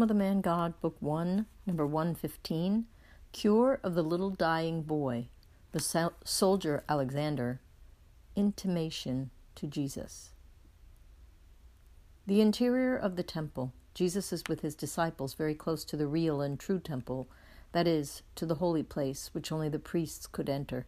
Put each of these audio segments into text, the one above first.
Poem of the Man God, Book 1, number 115 Cure of the Little Dying Boy, the Soldier Alexander, Intimation to Jesus. The interior of the temple. Jesus is with his disciples very close to the real and true temple, that is, to the holy place which only the priests could enter.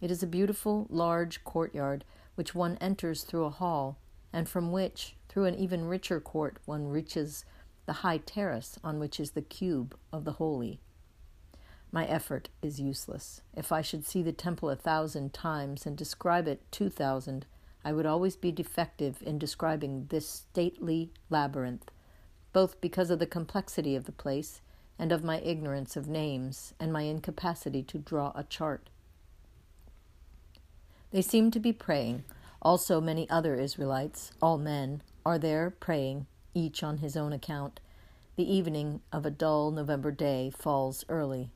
It is a beautiful, large courtyard which one enters through a hall, and from which, through an even richer court, one reaches the high terrace on which is the cube of the holy. My effort is useless. If I should see the temple a thousand times and describe it two thousand, I would always be defective in describing this stately labyrinth, both because of the complexity of the place and of my ignorance of names and my incapacity to draw a chart. They seem to be praying. Also, many other Israelites, all men, are there praying, each on his own account. The evening of a dull November day falls early.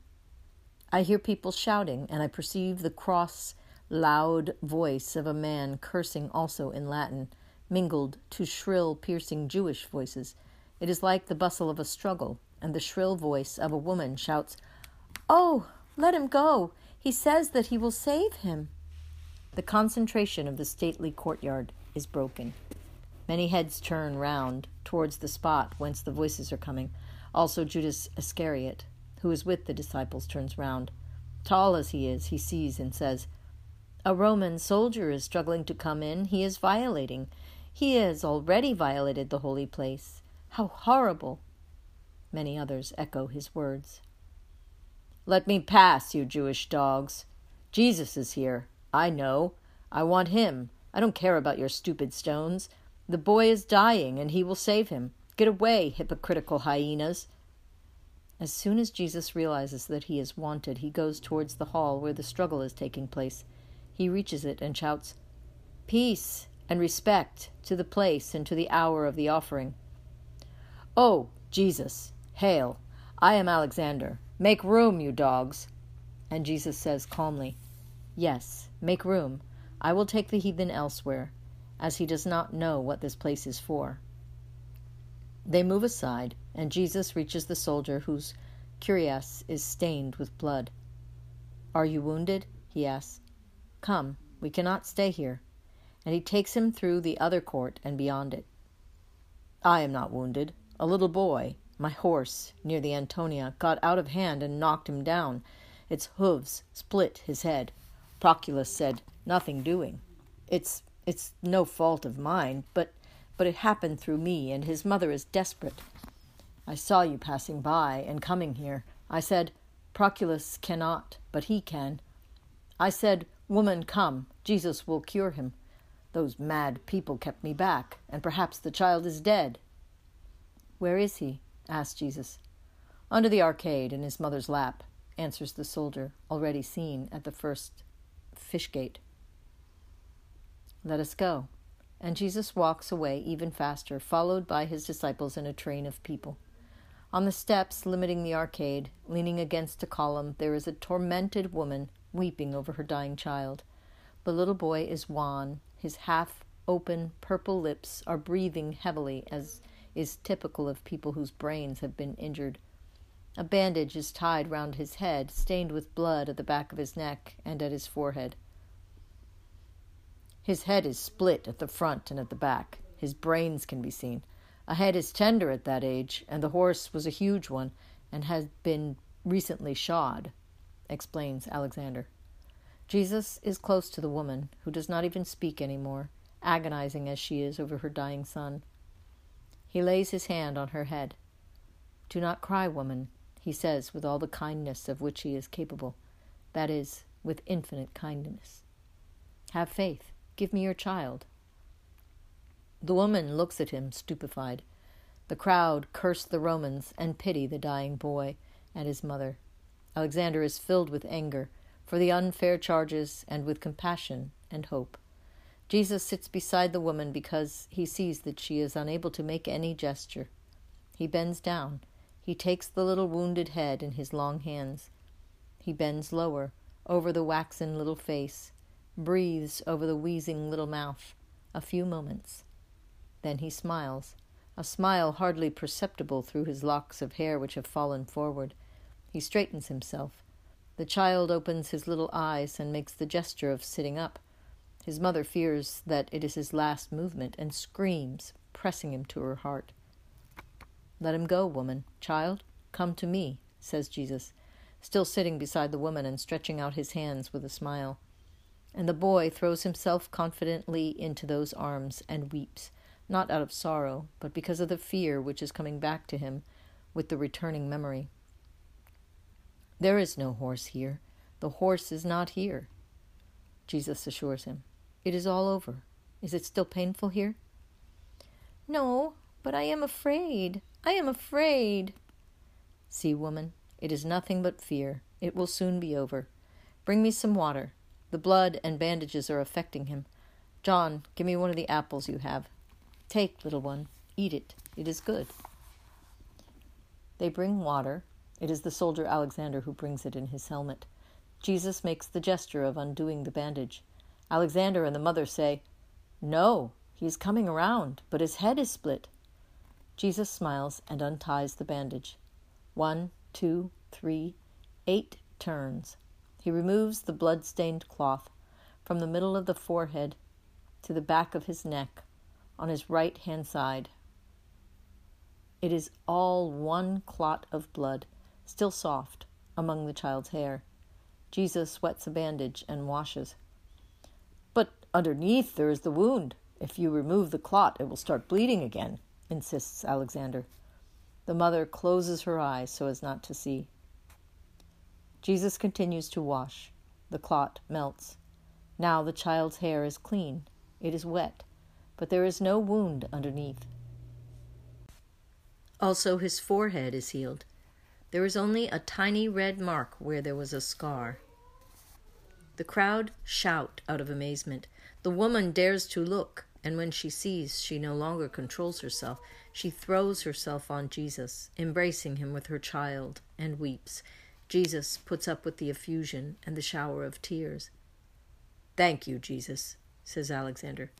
I hear people shouting, and I perceive the cross, loud voice of a man cursing also in Latin, mingled to shrill, piercing Jewish voices. It is like the bustle of a struggle, and the shrill voice of a woman shouts, Oh, let him go! He says that he will save him. The concentration of the stately courtyard is broken. Many heads turn round towards the spot whence the voices are coming. Also, Judas Iscariot, who is with the disciples, turns round. Tall as he is, he sees and says, A Roman soldier is struggling to come in. He is violating. He has already violated the holy place. How horrible! Many others echo his words. Let me pass, you Jewish dogs. Jesus is here. I know. I want him. I don't care about your stupid stones. The boy is dying, and he will save him. Get away, hypocritical hyenas. As soon as Jesus realizes that he is wanted, he goes towards the hall where the struggle is taking place. He reaches it and shouts, Peace and respect to the place and to the hour of the offering. Oh, Jesus, hail! I am Alexander. Make room, you dogs. And Jesus says calmly, Yes, make room. I will take the heathen elsewhere, as he does not know what this place is for. They move aside, and Jesus reaches the soldier whose cuirass is stained with blood. Are you wounded? he asks. Come, we cannot stay here. And he takes him through the other court and beyond it. I am not wounded. A little boy, my horse, near the Antonia, got out of hand and knocked him down. Its hoofs split his head. Proculus said, Nothing doing. It's it's no fault of mine, but but it happened through me, and his mother is desperate. I saw you passing by and coming here. I said, Proculus cannot, but he can. I said, Woman, come, Jesus will cure him. Those mad people kept me back, and perhaps the child is dead. Where is he? asked Jesus. Under the arcade in his mother's lap, answers the soldier, already seen at the first fish gate. Let us go. And Jesus walks away even faster, followed by his disciples and a train of people. On the steps limiting the arcade, leaning against a column, there is a tormented woman weeping over her dying child. The little boy is wan. His half open purple lips are breathing heavily, as is typical of people whose brains have been injured. A bandage is tied round his head, stained with blood at the back of his neck and at his forehead. His head is split at the front and at the back. His brains can be seen. A head is tender at that age, and the horse was a huge one and had been recently shod, explains Alexander. Jesus is close to the woman, who does not even speak any more, agonizing as she is over her dying son. He lays his hand on her head. Do not cry, woman, he says with all the kindness of which he is capable, that is, with infinite kindness. Have faith. Give me your child. The woman looks at him, stupefied. The crowd curse the Romans and pity the dying boy and his mother. Alexander is filled with anger for the unfair charges and with compassion and hope. Jesus sits beside the woman because he sees that she is unable to make any gesture. He bends down he takes the little wounded head in his long hands. He bends lower, over the waxen little face, breathes over the wheezing little mouth, a few moments. Then he smiles, a smile hardly perceptible through his locks of hair which have fallen forward. He straightens himself. The child opens his little eyes and makes the gesture of sitting up. His mother fears that it is his last movement and screams, pressing him to her heart. Let him go, woman. Child, come to me, says Jesus, still sitting beside the woman and stretching out his hands with a smile. And the boy throws himself confidently into those arms and weeps, not out of sorrow, but because of the fear which is coming back to him with the returning memory. There is no horse here. The horse is not here. Jesus assures him. It is all over. Is it still painful here? No, but I am afraid. I am afraid. See, woman, it is nothing but fear. It will soon be over. Bring me some water. The blood and bandages are affecting him. John, give me one of the apples you have. Take, little one, eat it. It is good. They bring water. It is the soldier Alexander who brings it in his helmet. Jesus makes the gesture of undoing the bandage. Alexander and the mother say, No, he is coming around, but his head is split. Jesus smiles and unties the bandage. One, two, three, eight turns. He removes the blood stained cloth from the middle of the forehead to the back of his neck on his right hand side. It is all one clot of blood, still soft, among the child's hair. Jesus wets a bandage and washes. But underneath there is the wound. If you remove the clot, it will start bleeding again, insists Alexander. The mother closes her eyes so as not to see. Jesus continues to wash. The clot melts. Now the child's hair is clean. It is wet, but there is no wound underneath. Also, his forehead is healed. There is only a tiny red mark where there was a scar. The crowd shout out of amazement. The woman dares to look, and when she sees she no longer controls herself, she throws herself on Jesus, embracing him with her child, and weeps. Jesus puts up with the effusion and the shower of tears. Thank you, Jesus, says Alexander.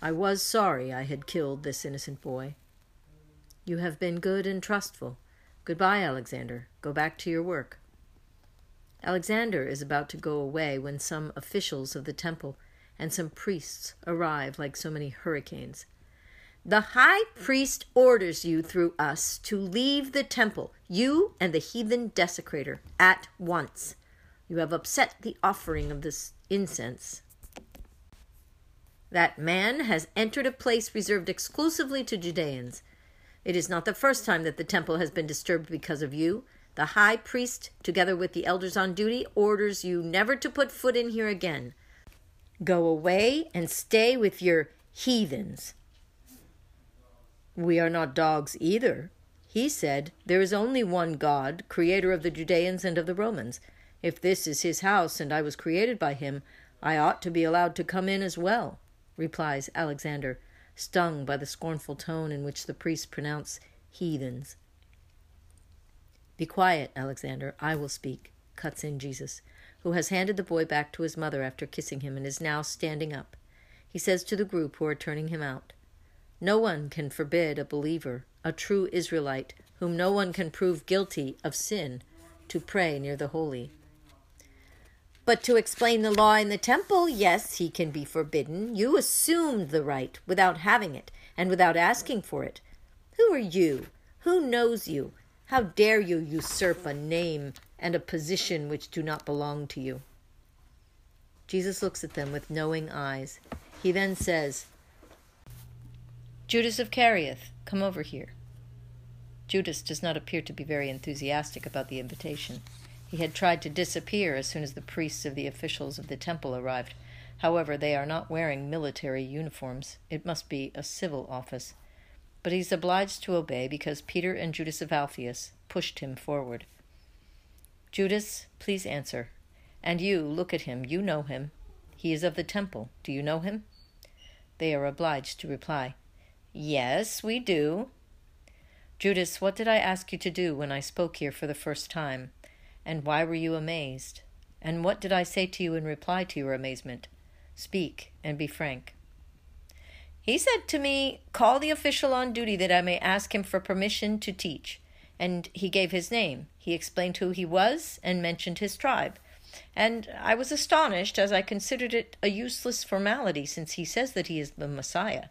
I was sorry I had killed this innocent boy. You have been good and trustful. Goodbye, Alexander. Go back to your work. Alexander is about to go away when some officials of the temple and some priests arrive like so many hurricanes. The high priest orders you through us to leave the temple, you and the heathen desecrator, at once. You have upset the offering of this incense. That man has entered a place reserved exclusively to Judeans. It is not the first time that the temple has been disturbed because of you. The high priest, together with the elders on duty, orders you never to put foot in here again. Go away and stay with your heathens. We are not dogs either. He said, There is only one God, creator of the Judeans and of the Romans. If this is his house and I was created by him, I ought to be allowed to come in as well, replies Alexander, stung by the scornful tone in which the priests pronounce heathens. Be quiet, Alexander, I will speak, cuts in Jesus, who has handed the boy back to his mother after kissing him and is now standing up. He says to the group who are turning him out, no one can forbid a believer, a true Israelite, whom no one can prove guilty of sin, to pray near the holy. But to explain the law in the temple, yes, he can be forbidden. You assumed the right without having it and without asking for it. Who are you? Who knows you? How dare you usurp a name and a position which do not belong to you? Jesus looks at them with knowing eyes. He then says, Judas of Kerioth, come over here. Judas does not appear to be very enthusiastic about the invitation. He had tried to disappear as soon as the priests of the officials of the temple arrived. However, they are not wearing military uniforms. It must be a civil office. But he is obliged to obey because Peter and Judas of Alphaeus pushed him forward. Judas, please answer. And you, look at him. You know him. He is of the temple. Do you know him? They are obliged to reply, Yes, we do. Judas, what did I ask you to do when I spoke here for the first time? And why were you amazed? And what did I say to you in reply to your amazement? Speak and be frank. He said to me, Call the official on duty that I may ask him for permission to teach. And he gave his name. He explained who he was and mentioned his tribe. And I was astonished, as I considered it a useless formality, since he says that he is the Messiah.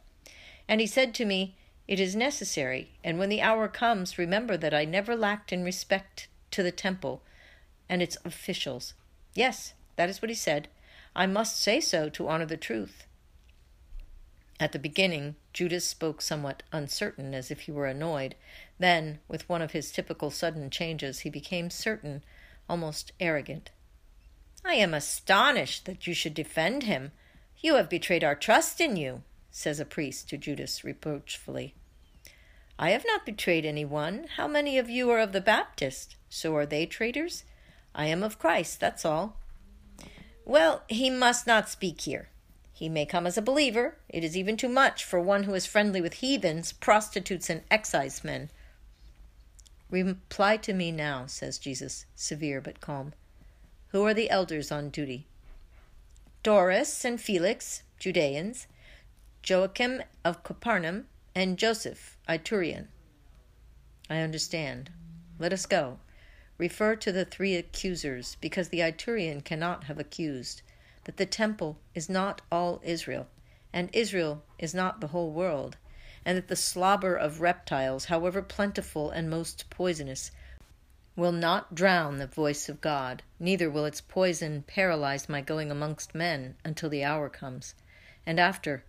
And he said to me, It is necessary, and when the hour comes, remember that I never lacked in respect to the temple and its officials. Yes, that is what he said. I must say so to honor the truth. At the beginning, Judas spoke somewhat uncertain, as if he were annoyed. Then, with one of his typical sudden changes, he became certain, almost arrogant. I am astonished that you should defend him. You have betrayed our trust in you, says a priest to Judas reproachfully. I have not betrayed any one. How many of you are of the Baptist? So are they traitors? I am of Christ, that's all. Well, he must not speak here. He may come as a believer. It is even too much for one who is friendly with heathens, prostitutes, and excisemen. Reply to me now, says Jesus, severe but calm. Who are the elders on duty? Doras and Felix, Judeans, Joachim of Capernaum, and Joseph, Iturian. I understand. Let us go. Refer to the three accusers, because the Iturian cannot have accused that the temple is not all Israel, and Israel is not the whole world, and that the slobber of reptiles, however plentiful and most poisonous, will not drown the voice of God, neither will its poison paralyze my going amongst men until the hour comes. And after,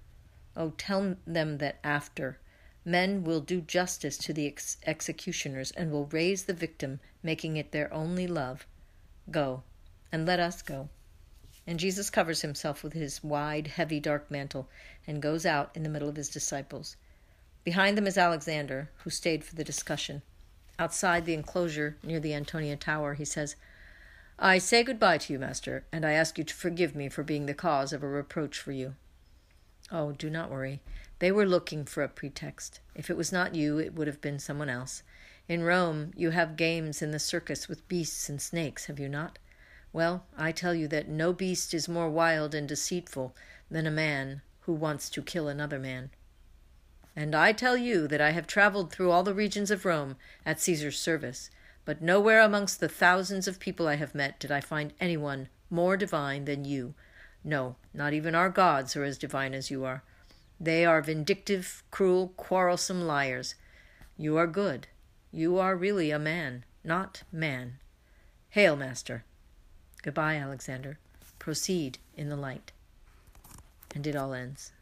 oh, tell them that after, men will do justice to the ex- executioners and will raise the victim, making it their only love. Go, and let us go. And Jesus covers himself with his wide, heavy, dark mantle and goes out in the middle of his disciples. Behind them is Alexander, who stayed for the discussion. Outside the enclosure near the Antonia Tower, he says, I say good-bye to you, master, and I ask you to forgive me for being the cause of a reproach for you. Oh, do not worry. They were looking for a pretext. If it was not you, it would have been someone else. In Rome, you have games in the circus with beasts and snakes, have you not? Well, I tell you that no beast is more wild and deceitful than a man who wants to kill another man. And I tell you that I have traveled through all the regions of Rome at Caesar's service, but nowhere amongst the thousands of people I have met did I find anyone more divine than you. No, not even our gods are as divine as you are. They are vindictive, cruel, quarrelsome liars. You are good. You are really a man, not man. Hail, master. Goodbye, Alexander. Proceed in the light. And it all ends.